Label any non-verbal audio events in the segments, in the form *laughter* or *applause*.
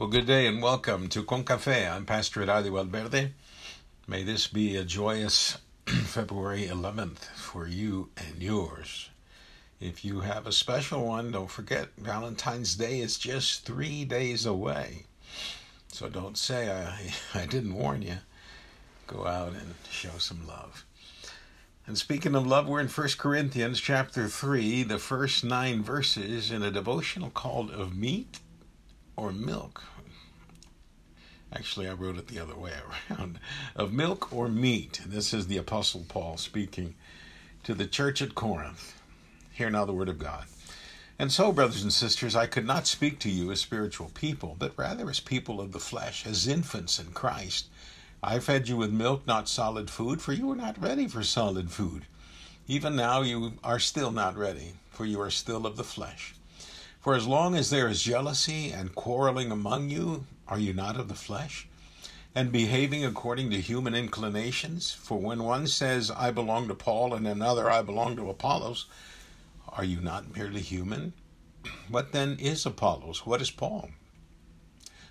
Well, good day and welcome to Con Café. I'm Pastor Eladio Valverde. May this be a joyous *clears throat* February 11th for you and yours. If you have a special one, don't forget Valentine's Day is just three days away. So don't say I, *laughs* I didn't warn you. Go out and show some love. And speaking of love, we're in 1 Corinthians chapter 3, the first nine verses in a devotional called Of Meat or Milk. Actually, I wrote it the other way around. Of milk or meat. This is the Apostle Paul speaking to the church at Corinth. Hear now the word of God. And so, brothers and sisters, I could not speak to you as spiritual people, but rather as people of the flesh, as infants in Christ. I fed you with milk, not solid food, for you were not ready for solid food. Even now you are still not ready, for you are still of the flesh. For as long as there is jealousy and quarreling among you, are you not of the flesh? And behaving according to human inclinations? For when one says, I belong to Paul, and another, I belong to Apollos, are you not merely human? *clears throat* What then is Apollos? What is Paul?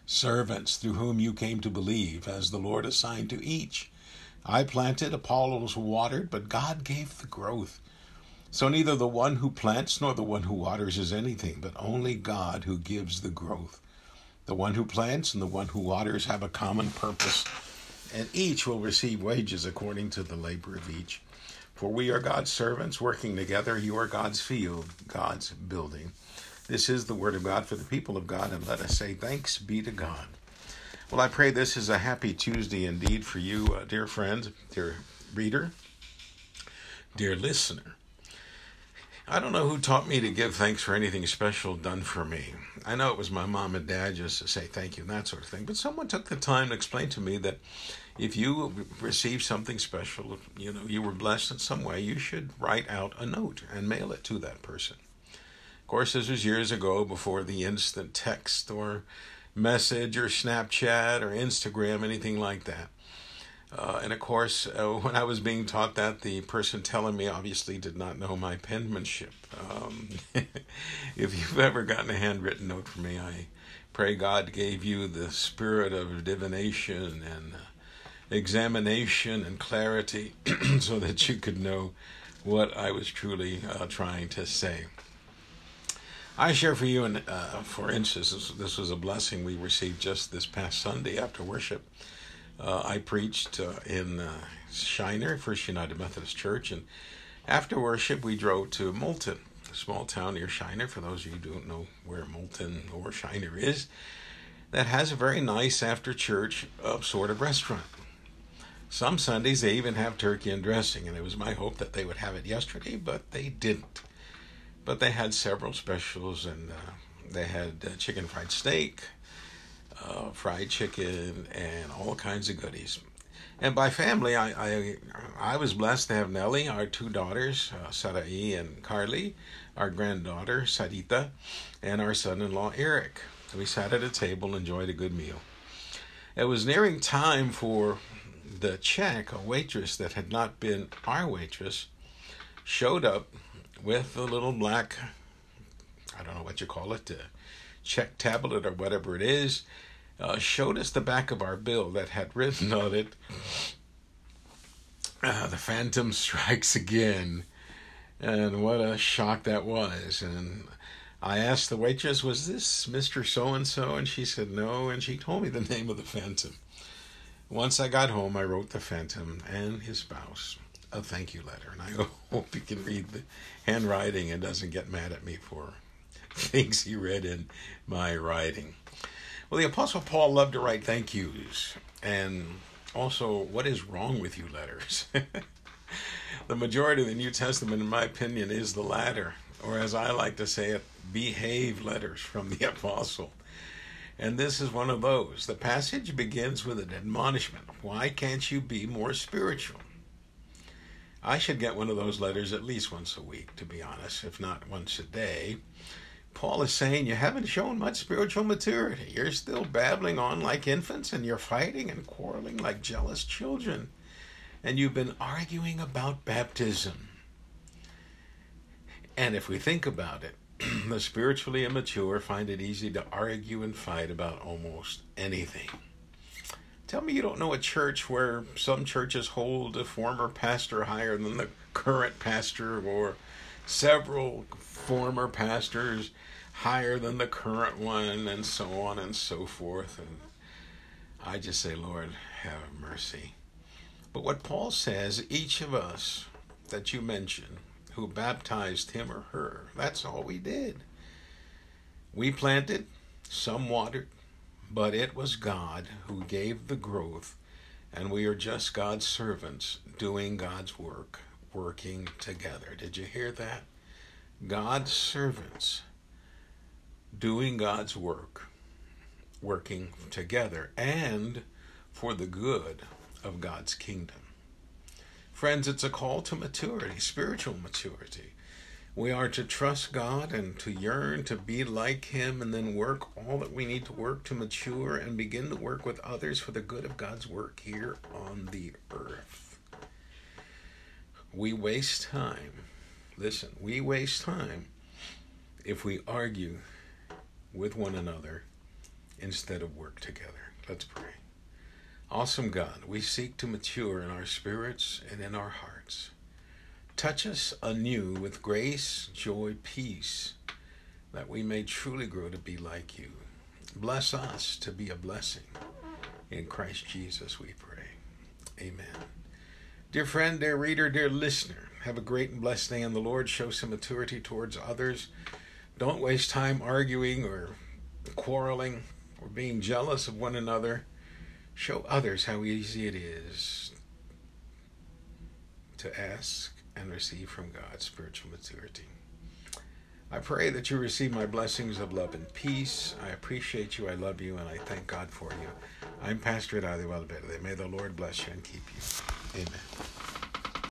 Servants through whom you came to believe, as the Lord assigned to each. I planted, Apollos watered, but God gave the growth. So neither the one who plants nor the one who waters is anything, but only God who gives the growth. The one who plants and the one who waters have a common purpose, and each will receive wages according to the labor of each. For we are God's servants working together. You are God's field, God's building. This is the word of God for the people of God, and let us say thanks be to God. Well, I pray this is a happy Tuesday indeed for you, uh, dear friend, dear reader, dear listener. I don't know who taught me to give thanks for anything special done for me. I know it was my mom and dad just to say thank you and that sort of thing, but someone took the time to explain to me that if you receive something special, you know, you were blessed in some way, you should write out a note and mail it to that person. Of course, this was years ago before the instant text or message or Snapchat or Instagram, anything like that. Uh, and of course, uh, *laughs* when I was being taught that, the person telling me obviously did not know my penmanship. Um, *laughs* if you've ever gotten a handwritten note from me, I pray God gave you the spirit of divination and uh, examination and clarity *clears throat* so that you could know what I was truly uh, trying to say. I share for you, and uh, for instance, this, this was a blessing we received just this past Sunday after worship uh, I preached uh, in uh, Shiner, First United Methodist Church, and after worship, we drove to Moulton, a small town near Shiner. For those of you who don't know where Moulton or Shiner is, that has a very nice after church uh, sort of restaurant. Some Sundays they even have turkey and dressing, and it was my hope that they would have it yesterday, but they didn't. But they had several specials, and uh, they had uh, chicken fried steak uh, fried chicken, and all kinds of goodies. And by family, I, I, I was blessed to have Nellie, our two daughters, uh, Sarai and Carly, our granddaughter, Sarita, and our son in law, Eric. We sat at a table, and enjoyed a good meal. It was nearing time for the check. A waitress that had not been our waitress showed up with a little black, I don't know what you call it, check tablet or whatever it is, uh, showed us the back of our bill that had written on it, uh, The Phantom Strikes Again. And what a shock that was. And I asked the waitress, Was this Mr. So and so? And she said no. And she told me the name of the Phantom. Once I got home, I wrote the Phantom and his spouse a thank you letter. And I *laughs* hope he can read the handwriting and doesn't get mad at me for *laughs* things he read in my writing. Well, the Apostle Paul loved to write thank yous and also, what is wrong with you letters? *laughs* the majority of the New Testament, in my opinion, is the latter, or as I like to say it, behave letters from the *laughs* Apostle. And this is one of those. The passage begins with an admonishment. Why can't you be more spiritual? I should get one of those letters at least once a week, to be honest, if not once a day. Paul is saying you haven't shown much spiritual maturity. You're still babbling on like infants and you're fighting and quarreling like jealous children. And you've been arguing about baptism. And if we think about it, *clears throat* the spiritually immature find it easy to argue and fight about almost anything. Tell me you don't know a church where some churches hold a former pastor higher than the current pastor, or several former pastors higher than the current one, and so on and so forth. And I just say, Lord, have mercy. But what Paul says, each of us that you mention who baptized him or her, that's all we did. We planted, some watered, but it was God who gave the growth, and we are just God's servants doing God's work, working together. Did you hear that? God's servants doing God's work, working together, and for the good of God's kingdom. Friends, it's a call to maturity, spiritual maturity. We are to trust God and to yearn to be like Him and then work all that we need to work to mature and begin to work with others for the good of God's work here on the earth. We waste time. Listen, we waste time if we argue with one another instead of work together. Let's pray. Awesome God, we seek to mature in our spirits and in our hearts. Touch us anew with grace, joy, peace, that we may truly grow to be like you. Bless us to be a blessing. In Christ Jesus we pray. Amen. Dear friend, dear reader, dear listener, have a great and blessed day in the Lord. Show some maturity towards others. Don't waste time arguing or quarreling or being jealous of one another. Show others how easy it is to ask and receive from God spiritual maturity. I pray that you receive my blessings of love and peace. I appreciate you, I love you, and I thank God for you. I'm Pastor Eladio Valverde. May the Lord bless you and keep you. Amen.